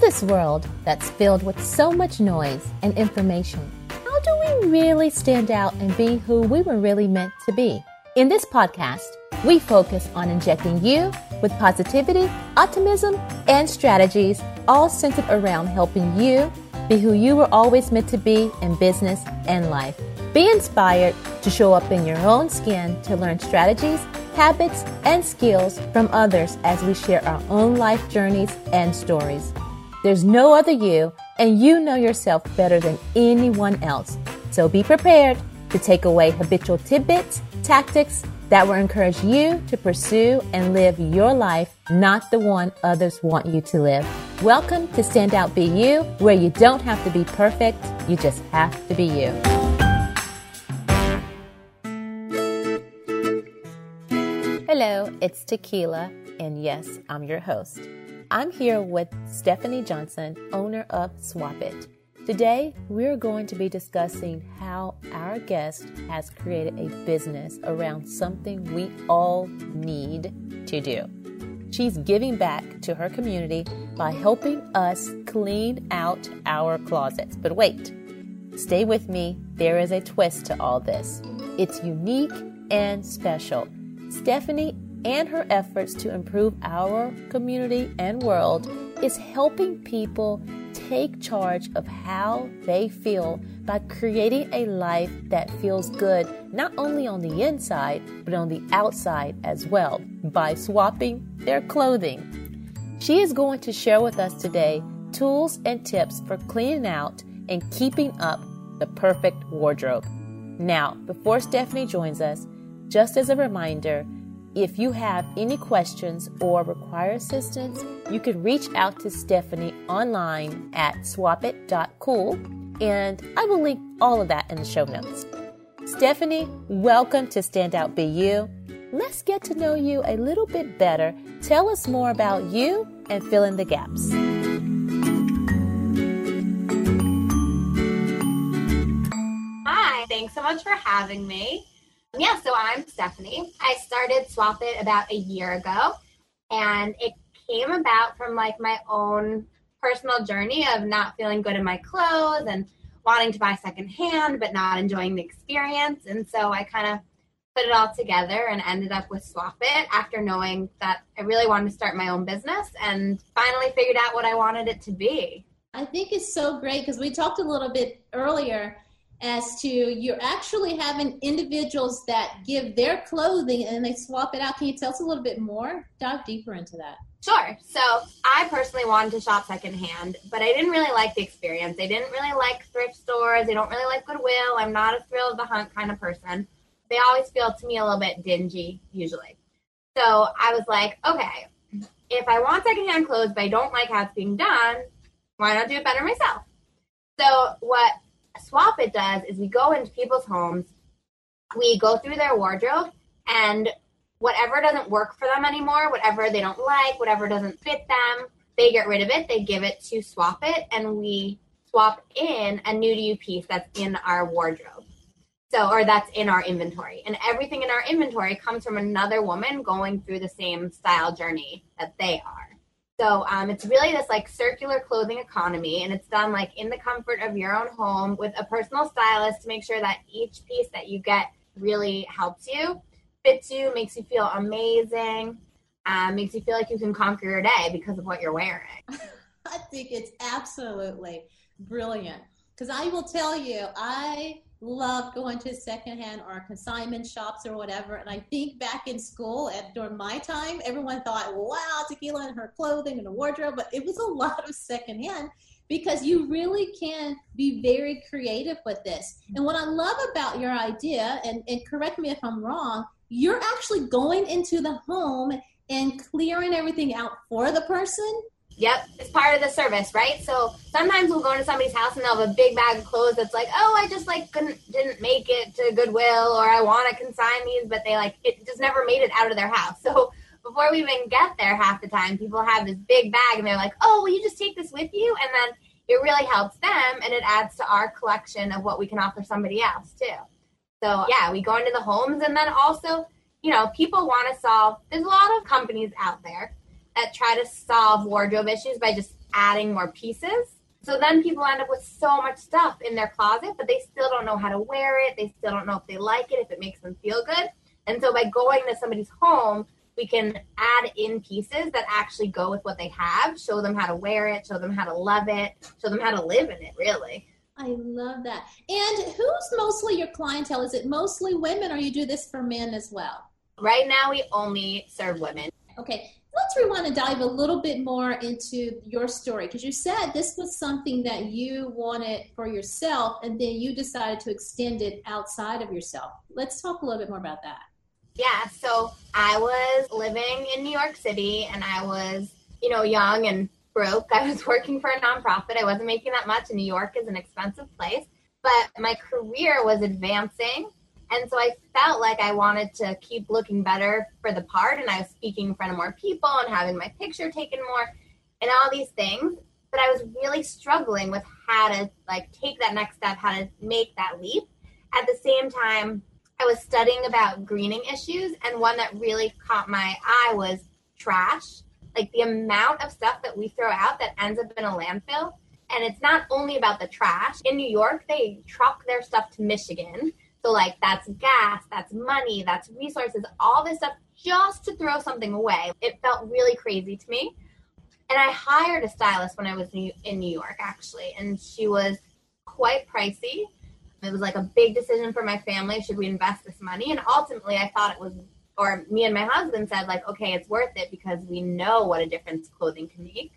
This world that's filled with so much noise and information, how do we really stand out and be who we were really meant to be? In this podcast, we focus on injecting you with positivity, optimism, and strategies, all centered around helping you be who you were always meant to be in business and life. Be inspired to show up in your own skin to learn strategies, habits, and skills from others as we share our own life journeys and stories. There's no other you, and you know yourself better than anyone else. So be prepared to take away habitual tidbits, tactics that will encourage you to pursue and live your life, not the one others want you to live. Welcome to Stand Out Be You, where you don't have to be perfect, you just have to be you. Hello, it's Tequila, and yes, I'm your host. I'm here with Stefanie Johnson, owner of Swap It. Today, we're going to be discussing how our guest has created a business around something we all need to do. She's giving back to her community by helping us clean out our closets. But wait, stay with me. There is a twist to all this. It's unique and special. Stefanie and her efforts to improve our community and world is helping people take charge of how they feel by creating a life that feels good not only on the inside but on the outside as well by swapping their clothing. She is going to share with us today tools and tips for cleaning out and keeping up the perfect wardrobe. Now, before Stefanie joins us, just as a reminder, if you have any questions or require assistance, you can reach out to Stefanie online at swapit.cool, and I will link all of that in the show notes. Stefanie, welcome to Stand Out Be You. Let's get to know you a little bit better. Tell us more about you and fill in the gaps. Hi, thanks so much for having me. Yeah, so I'm Stefanie. I started Swap It about a year ago, and it came about from like my own personal journey of not feeling good in my clothes and wanting to buy secondhand, but not enjoying the experience. And so I kind of put it all together and ended up with Swap It after knowing that I really wanted to start my own business and finally figured out what I wanted it to be. I think it's so great because we talked a little bit earlier as to you're actually having individuals that give their clothing and they swap it out. Can you tell us a little bit more? Dive deeper into that. Sure. So I personally wanted to shop secondhand, but I didn't really like the experience. I didn't really like thrift stores. I don't really like Goodwill. I'm not a thrill of the hunt kind of person. They always feel to me a little bit dingy, usually. So I was like, okay, if I want secondhand clothes, but I don't like how it's being done, why not do it better myself? So what Swap It does is we go into people's homes, we go through their wardrobe, and whatever doesn't work for them anymore, whatever they don't like, whatever doesn't fit them, they get rid of it. They give it to Swap It, and we swap in a new to you piece that's in our wardrobe. So, or that's in our inventory. And everything in our inventory comes from another woman going through the same style journey that they are. So um, it's really this like circular clothing economy, and it's done like in the comfort of your own home with a personal stylist to make sure that each piece that you get really helps you, fits you, makes you feel amazing, um, makes you feel like you can conquer your day because of what you're wearing. I think it's absolutely brilliant because I will tell you, I love going to secondhand or consignment shops or whatever. And I think back in school at during my time, everyone thought, wow, tequila and her clothing and a wardrobe, but it was a lot of secondhand because you really can be very creative with this. And what I love about your idea, and, and correct me if I'm wrong, you're actually going into the home and clearing everything out for the person Yep, it's part of the service, right? So sometimes we'll go into somebody's house and they'll have a big bag of clothes that's like, oh, I just like couldn't didn't make it to Goodwill, or I want to consign these, but they like it just never made it out of their house. So before we even get there, half the time people have this big bag and they're like, oh, will you just take this with you? And then it really helps them and it adds to our collection of what we can offer somebody else too. So yeah, we go into the homes and then also, you know, people want to solve. There's a lot of companies out there that try to solve wardrobe issues by just adding more pieces. So then people end up with so much stuff in their closet, but they still don't know how to wear it. They still don't know if they like it, if it makes them feel good. And so by going to somebody's home, we can add in pieces that actually go with what they have, show them how to wear it, show them how to love it, show them how to live in it, really. I love that. And who's mostly your clientele? Is it mostly women or you do this for men as well? Right now, we only serve women. Okay, let's rewind and dive a little bit more into your story because you said this was something that you wanted for yourself and then you decided to extend it outside of yourself. Let's talk a little bit more about that. Yeah, so I was living in New York City and I was, you know, young and broke. I was working for a nonprofit. I wasn't making that much. And New York is an expensive place, but my career was advancing. And so I felt like I wanted to keep looking better for the part. And I was speaking in front of more people and having my picture taken more and all these things. But I was really struggling with how to like take that next step, how to make that leap. At the same time, I was studying about greening issues, and one that really caught my eye was trash. Like the amount of stuff that we throw out that ends up in a landfill. And it's not only about the trash. In New York, they truck their stuff to Michigan. So, like, that's gas, that's money, that's resources, all this stuff just to throw something away. It felt really crazy to me. And I hired a stylist when I was in New York, actually, and she was quite pricey. It was like a big decision for my family. Should we invest this money? And ultimately, I thought it was, or me and my husband said, like, okay, it's worth it because we know what a difference clothing can make.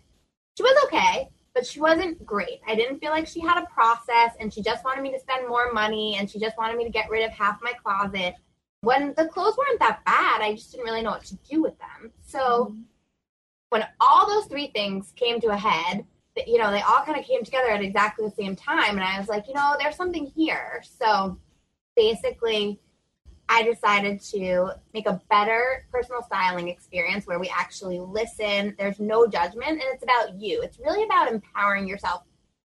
She was okay, but she wasn't great. I didn't feel like she had a process and she just wanted me to spend more money and she just wanted me to get rid of half my closet. When the clothes weren't that bad, I just didn't really know what to do with them. So mm-hmm. when all those three things came to a head, you know, they all kind of came together at exactly the same time. And I was like, you know, there's something here. So basically, I decided to make a better personal styling experience where we actually listen. There's no judgment, and it's about you. It's really about empowering yourself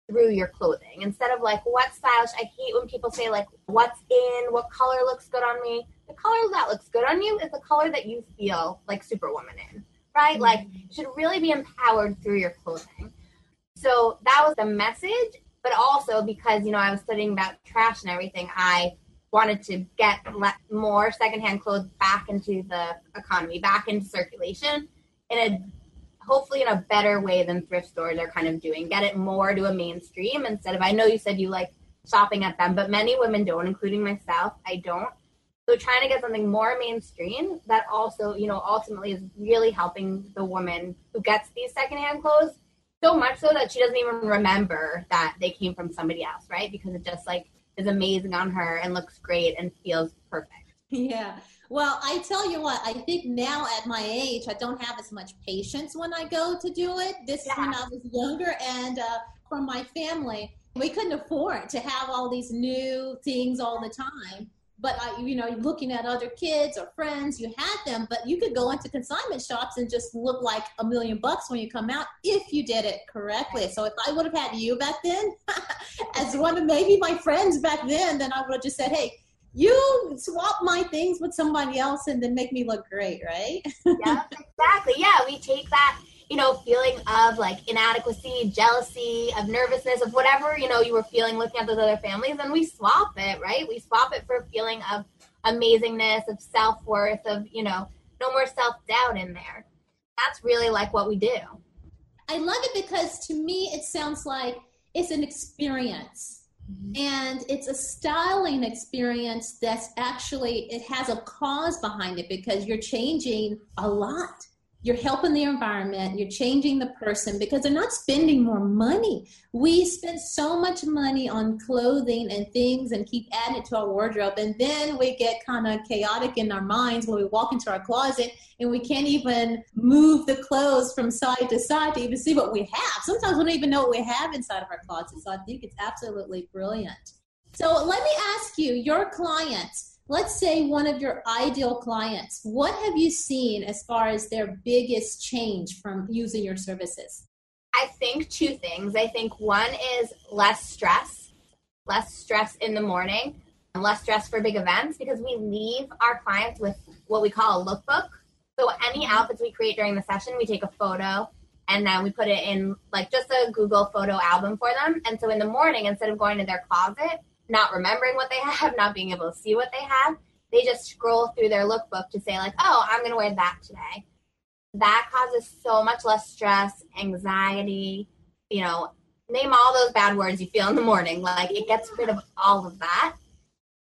through your clothing instead of like what's stylish. I hate when people say like what's in, what color looks good on me. The color that looks good on you is the color that you feel like superwoman in, right? Mm-hmm. Like you should really be empowered through your clothing. So that was the message, but also because, you know, I was studying about trash and everything, I wanted to get more secondhand clothes back into the economy, back into circulation in a hopefully in a better way than thrift stores are kind of doing. Get it more to a mainstream instead of I know you said you like shopping at them, but many women don't, including myself. I don't. So trying to get something more mainstream that also, you know, ultimately is really helping the woman who gets these secondhand clothes so much so that she doesn't even remember that they came from somebody else, right? Because it just like is amazing on her and looks great and feels perfect. Yeah. Well, I tell you what, I think now at my age, I don't have as much patience when I go to do it. This yeah. when I was younger, and uh, from my family, we couldn't afford to have all these new things all the time but I, you know, looking at other kids or friends, you had them, but you could go into consignment shops and just look like a million bucks when you come out if you did it correctly. So if I would have had you back then, as one of maybe my friends back then, then I would have just said, hey, you swap my things with somebody else and then make me look great, right? yeah, exactly. Yeah, we take that you know, feeling of like inadequacy, jealousy, of nervousness, of whatever, you know, you were feeling looking at those other families, and we swap it, right? We swap it for a feeling of amazingness, of self worth, of, you know, no more self doubt in there. That's really like what we do. I love it because to me, it sounds like it's an experience. Mm-hmm. And it's a styling experience that's actually, it has a cause behind it because you're changing a lot you're helping the environment, you're changing the person because they're not spending more money. We spend so much money on clothing and things and keep adding it to our wardrobe. And then we get kind of chaotic in our minds when we walk into our closet and we can't even move the clothes from side to side to even see what we have. Sometimes we don't even know what we have inside of our closet. So I think it's absolutely brilliant. So let me ask you, your clients, let's say one of your ideal clients, what have you seen as far as their biggest change from using your services? I think two things. I think one is less stress, less stress in the morning, and less stress for big events because we leave our clients with what we call a lookbook. So any outfits we create during the session, we take a photo and then we put it in like just a Google photo album for them. And so in the morning, instead of going to their closet, not remembering what they have, not being able to see what they have, they just scroll through their lookbook to say like, oh, I'm going to wear that today. That causes so much less stress, anxiety, you know, name all those bad words you feel in the morning. Like it gets rid of all of that.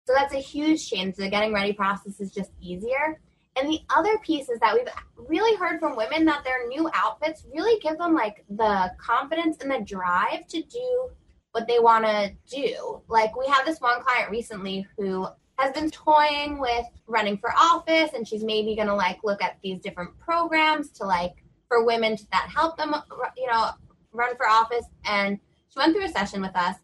So that's a huge change. The getting ready process is just easier. And the other piece is that we've really heard from women that their new outfits really give them like the confidence and the drive to do what they want to do. Like we have this one client recently who has been toying with running for office and she's maybe going to like look at these different programs to like for women that help them you know run for office and she went through a session with us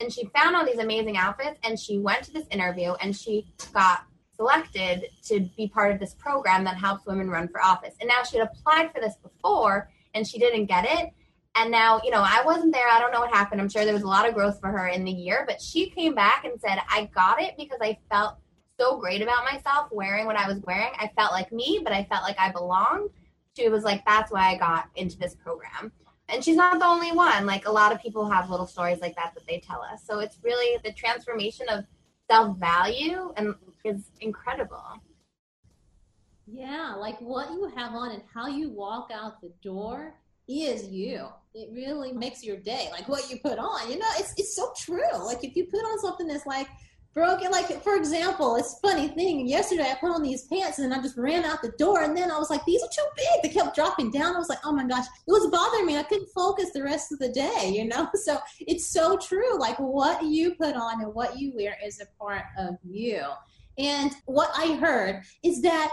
and she found all these amazing outfits and she went to this interview and she got selected to be part of this program that helps women run for office. And now she had applied for this before and she didn't get it. And now, you know, I wasn't there. I don't know what happened. I'm sure there was a lot of growth for her in the year, but she came back and said, I got it because I felt so great about myself wearing what I was wearing. I felt like me, but I felt like I belonged. She was like, that's why I got into this program. And she's not the only one. Like a lot of people have little stories like that that they tell us. So it's really the transformation of self value and is incredible. Yeah, like what you have on and how you walk out the door is you. It really makes your day. Like what you put on, you know, it's it's so true. Like if you put on something that's like broken. Like for example, it's funny thing. Yesterday I put on these pants and I just ran out the door and then I was like, these are too big. They kept dropping down. I was like, oh my gosh, it was bothering me. I couldn't focus the rest of the day, you know. So it's so true. Like what you put on and what you wear is a part of you. And what I heard is that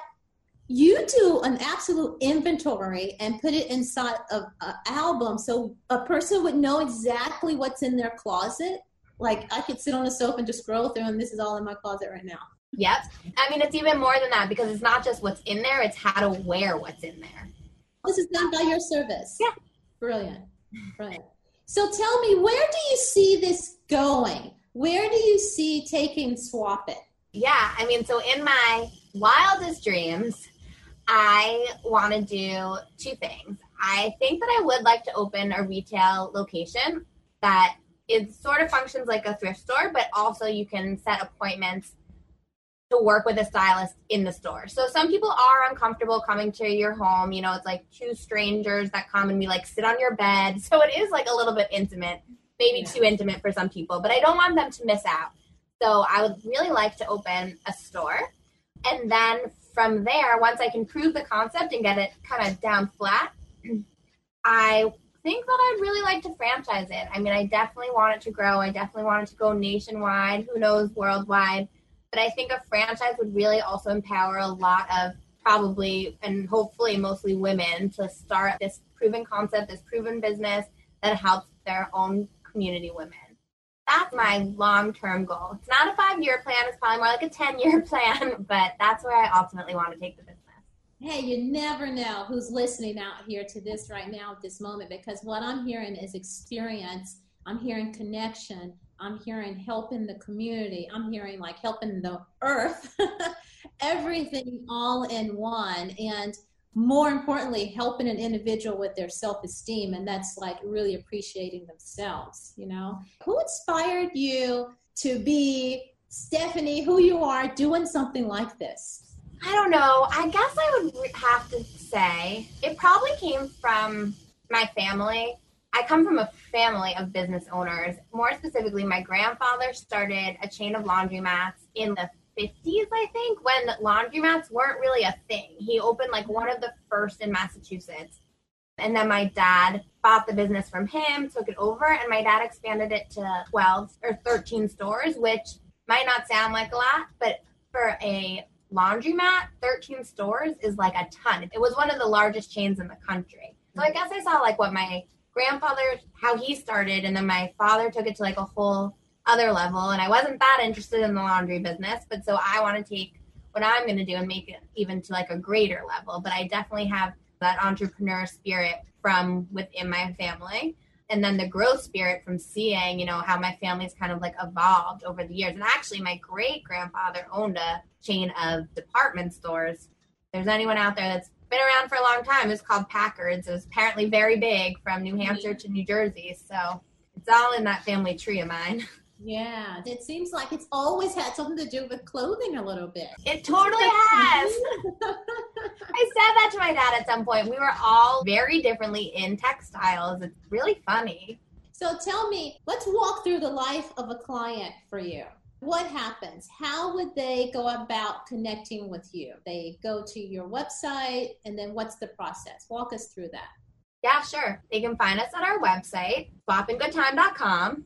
you do an absolute inventory and put it inside of an album so a person would know exactly what's in their closet like I could sit on a sofa and just scroll through, and this is all in my closet right now. Yep. I mean, it's even more than that because it's not just what's in there; it's how to wear what's in there. This is done by your service. Yeah. Brilliant. Brilliant. So tell me, where do you see this going? Where do you see taking Swap It? Yeah, I mean, so in my wildest dreams, I want to do two things. I think that I would like to open a retail location that it sort of functions like a thrift store, but also you can set appointments to work with a stylist in the store. So some people are uncomfortable coming to your home. You know, it's like two strangers that come and we like sit on your bed. So it is like a little bit intimate, maybe yeah. too intimate for some people, but I don't want them to miss out. So I would really like to open a store. And then from there, once I can prove the concept and get it kind of down flat, I think that I'd really like to franchise it. I mean, I definitely want it to grow. I definitely want it to go nationwide. Who knows, worldwide. But I think a franchise would really also empower a lot of probably and hopefully mostly women to start this proven concept, this proven business that helps their own community women. That's my long term goal. It's not a five year plan, it's probably more like a 10 year plan, but that's where I ultimately want to take the business hey, you never know who's listening out here to this right now at this moment because what I'm hearing is experience. I'm hearing connection. I'm hearing helping the community. I'm hearing like helping the earth, everything all in one. And more importantly, helping an individual with their self esteem. And that's like really appreciating themselves, you know? Who inspired you to be Stefanie, who you are, doing something like this? I don't know. I guess I would have to say it probably came from my family. I come from a family of business owners. More specifically, my grandfather started a chain of laundromats in the 50s, I think, when laundromats weren't really a thing. He opened like one of the first in Massachusetts. And then my dad bought the business from him, took it over, and my dad expanded it to 12 or 13 stores, which might not sound like a lot, but for a laundromat, 13 stores is like a ton. It was one of the largest chains in the country. So I guess I saw like what my grandfather, how he started, and then my father took it to like a whole other level. And I wasn't that interested in the laundry business, but so I want to take what I'm going to do and make it even to like a greater level. But I definitely have that entrepreneur spirit from within my family and then the growth spirit from seeing, you know, how my family's kind of like evolved over the years. And actually, my great grandfather owned a chain of department stores there's anyone out there that's been around for a long time, it's called Packards. It was apparently very big from New mm-hmm. Hampshire to New Jersey. So it's all in that family tree of mine. Yeah, it seems like it's always had something to do with clothing a little bit. It totally has. I said that to my dad at some point. We were all very differently in textiles. It's really funny. So tell me, let's walk through the life of a client for you. What happens? How would they go about connecting with you? They go to your website, and then what's the process? Walk us through that. Yeah, sure. They can find us at our website, swapandgoodtime.com.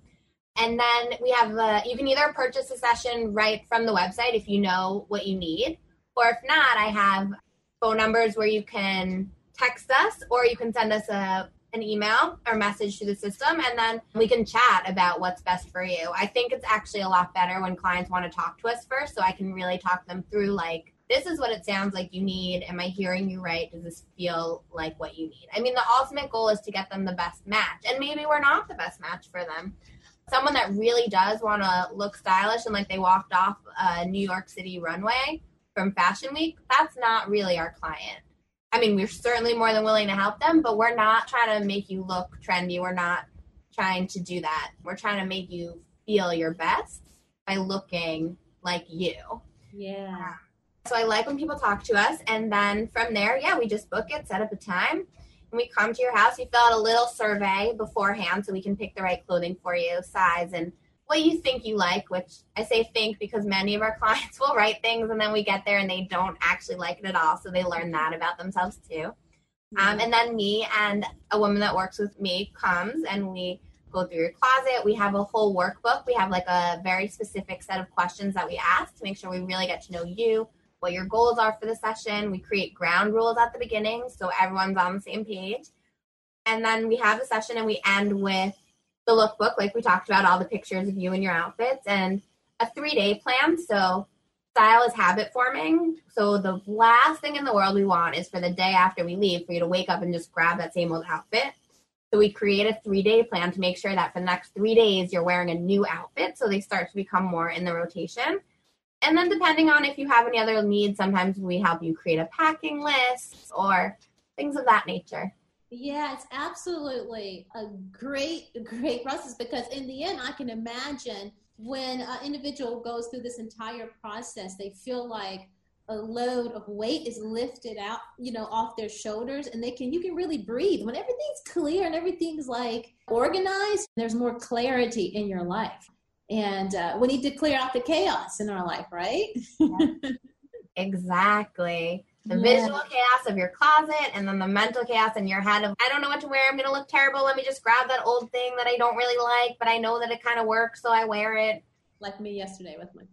And then we have, a, you can either purchase a session right from the website if you know what you need, or if not, I have phone numbers where you can text us or you can send us a an email or message to the system and then we can chat about what's best for you. I think it's actually a lot better when clients want to talk to us first so I can really talk them through like this is what it sounds like you need. Am I hearing you right? Does this feel like what you need? I mean, the ultimate goal is to get them the best match. And maybe we're not the best match for them someone that really does want to look stylish and like they walked off a New York City runway from Fashion Week, that's not really our client. I mean, we're certainly more than willing to help them, but we're not trying to make you look trendy. We're not trying to do that. We're trying to make you feel your best by looking like you. Yeah. So I like when people talk to us, and then from there, yeah, we just book it, set up a time, when we come to your house, we fill out a little survey beforehand so we can pick the right clothing for you, size, and what you think you like, which I say think because many of our clients will write things and then we get there and they don't actually like it at all. So they learn that about themselves too. Um, and then me and a woman that works with me comes and we go through your closet. We have a whole workbook. We have like a very specific set of questions that we ask to make sure we really get to know you, what your goals are for the session. We create ground rules at the beginning so everyone's on the same page. And then we have the session and we end with the lookbook, like we talked about, all the pictures of you and your outfits, and a three day plan. So style is habit forming. So the last thing in the world we want is for the day after we leave for you to wake up and just grab that same old outfit. So we create a three day plan to make sure that for the next three days you're wearing a new outfit so they start to become more in the rotation. And then depending on if you have any other needs, sometimes we help you create a packing list or things of that nature. Yeah, it's absolutely a great, great process because in the end, I can imagine when an individual goes through this entire process, they feel like a load of weight is lifted out, you know, off their shoulders and they can, you can really breathe. When everything's clear and everything's like organized, there's more clarity in your life and uh, we need to clear out the chaos in our life right? Yeah. exactly. The yeah. visual chaos of your closet and then the mental chaos in your head of i don't know what to wear. I'm going to look terrible. Let me just grab that old thing that i don't really like but i know that it kind of works so i wear it. Like me yesterday with my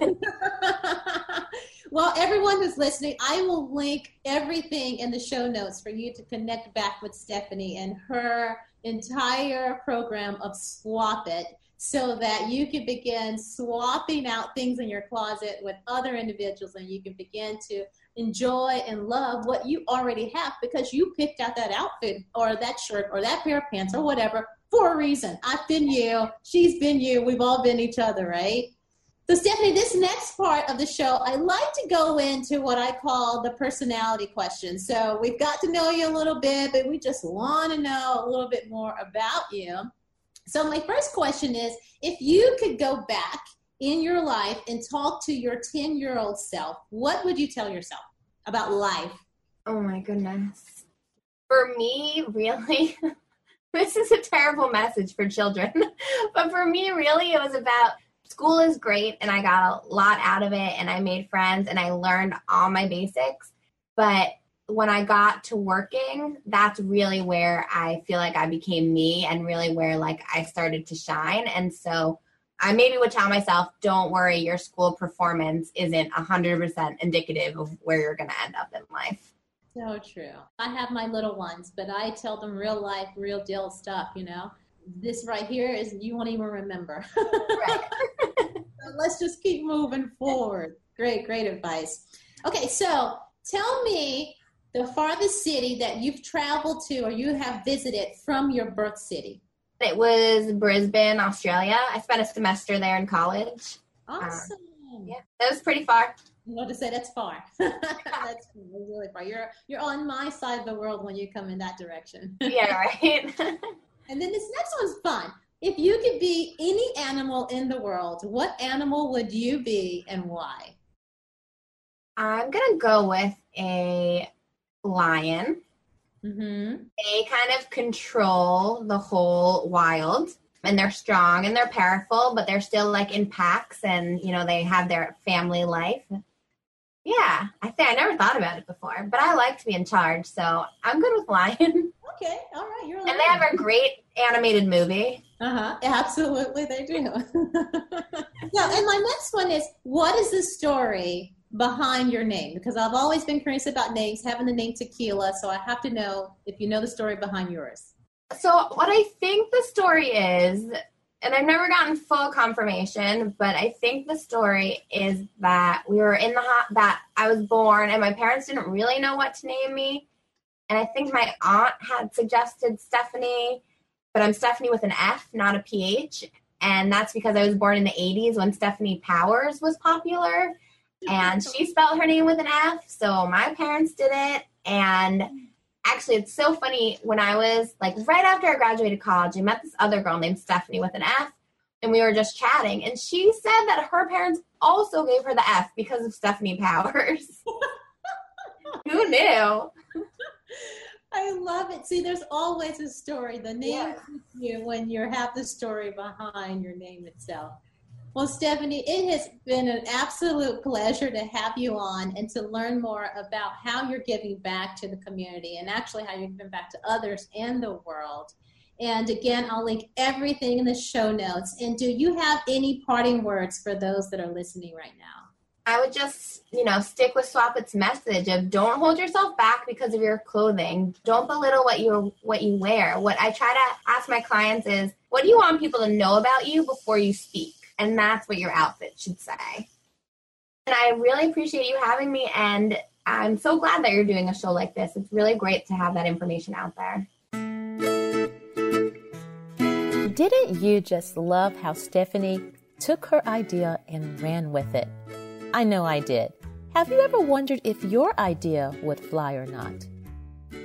pants. Well everyone who's listening i will link everything in the show notes for you to connect back with stefanie and her entire program of swap it so that you can begin swapping out things in your closet with other individuals and you can begin to enjoy and love what you already have because you picked out that outfit or that shirt or that pair of pants or whatever for a reason. I've been you, she's been you, we've all been each other, right? So, Stefanie, this next part of the show, I like to go into what I call the personality question. So, we've got to know you a little bit, but we just want to know a little bit more about you. So, my first question is if you could go back in your life and talk to your 10 year old self, what would you tell yourself about life? Oh my goodness. For me, really, this is a terrible message for children. but for me, really, it was about school is great and I got a lot out of it and I made friends and I learned all my basics. But when I got to working, that's really where I feel like I became me and really where like I started to shine. And so I maybe would tell myself, don't worry, your school performance isn't 100% indicative of where you're going to end up in life. So true. I have my little ones, but I tell them real life, real deal stuff, you know. This right here is you won't even remember. Right. so let's just keep moving forward. Great, great advice. Okay, so tell me the farthest city that you've traveled to or you have visited from your birth city? It was Brisbane, Australia. I spent a semester there in college. Awesome. Um, yeah, that was pretty far. want to say that's far. that's really far. You're you're on my side of the world when you come in that direction. yeah, right. and then this next one's fun. If you could be any animal in the world, what animal would you be and why? I'm gonna go with a lion. Mm-hmm. They kind of control the whole wild and they're strong and they're powerful, but they're still like in packs and you know they have their family life. Yeah, I think I never thought about it before, but I like to be in charge, so I'm good with lion. Okay, all right, you're. And they have a great animated movie. Uh huh. Absolutely, they do. yeah, and my next one is, what is the story behind your name? Because I've always been curious about names, having the name Tequila, so I have to know if you know the story behind yours. So, what I think the story is, and I've never gotten full confirmation, but I think the story is that we were in the hot, that I was born and my parents didn't really know what to name me. And I think my aunt had suggested Stefanie, but I'm Stefanie with an F, not a PH. And that's because I was born in the 80s when Stefanie Powers was popular. And she spelled her name with an F. So my parents did it. And actually, it's so funny. When I was like right after I graduated college, I met this other girl named Stefanie with an F. And we were just chatting. And she said that her parents also gave her the F because of Stefanie Powers. Who knew? I love it. See, there's always a story. The name yeah. you when you have the story behind your name itself. Well, Stefanie, it has been an absolute pleasure to have you on and to learn more about how you're giving back to the community and actually how you're giving back to others and the world. And again, I'll link everything in the show notes. And do you have any parting words for those that are listening right now? I would just, you know, stick with Swapit's message of don't hold yourself back because of your clothing. Don't belittle what you what you wear. What I try to ask my clients is, what do you want people to know about you before you speak? And that's what your outfit should say. And I really appreciate you having me and I'm so glad that you're doing a show like this. It's really great to have that information out there. Didn't you just love how Stefanie took her idea and ran with it? I know I did. Have you ever wondered if your idea would fly or not?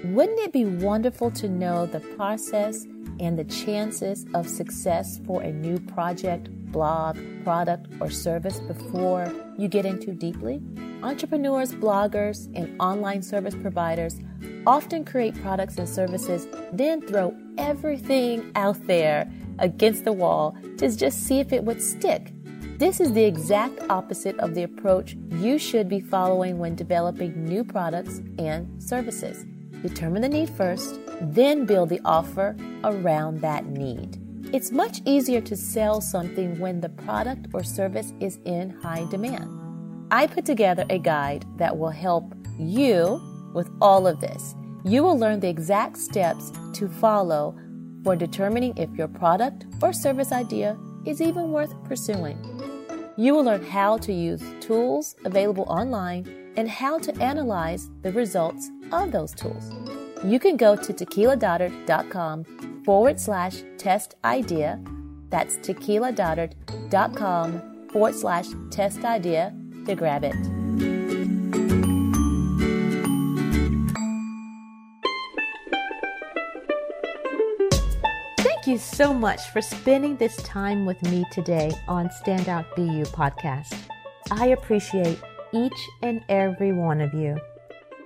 Wouldn't it be wonderful to know the process and the chances of success for a new project, blog, product, or service before you get in too deeply? Entrepreneurs, bloggers, and online service providers often create products and services, then throw everything out there against the wall to just see if it would stick. This is the exact opposite of the approach you should be following when developing new products and services. Determine the need first, then build the offer around that need. It's much easier to sell something when the product or service is in high demand. I put together a guide that will help you with all of this. You will learn the exact steps to follow for determining if your product or service idea is even worth pursuing. You will learn how to use tools available online and how to analyze the results of those tools. You can go to tequiladoddard.com forward slash test idea. That's tequiladoddard.com forward slash test idea to grab it. Thank you so much for spending this time with me today on Standout BU podcast. I appreciate each and every one of you.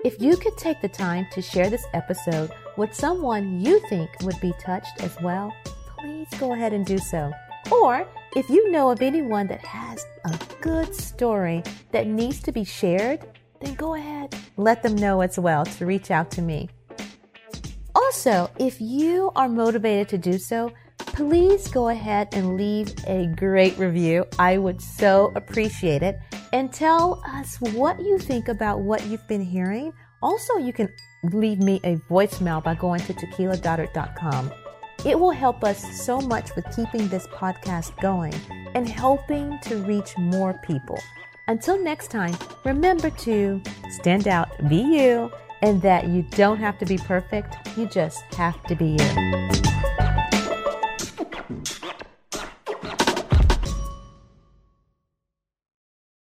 If you could take the time to share this episode with someone you think would be touched as well, please go ahead and do so. Or if you know of anyone that has a good story that needs to be shared, then go ahead, let them know as well to reach out to me. Also, if you are motivated to do so, please go ahead and leave a great review. I would so appreciate it. And tell us what you think about what you've been hearing. Also, you can leave me a voicemail by going to tequiladoddard.com. It will help us so much with keeping this podcast going and helping to reach more people. Until next time, remember to stand out, be you, and that you don't have to be perfect, you just have to be you.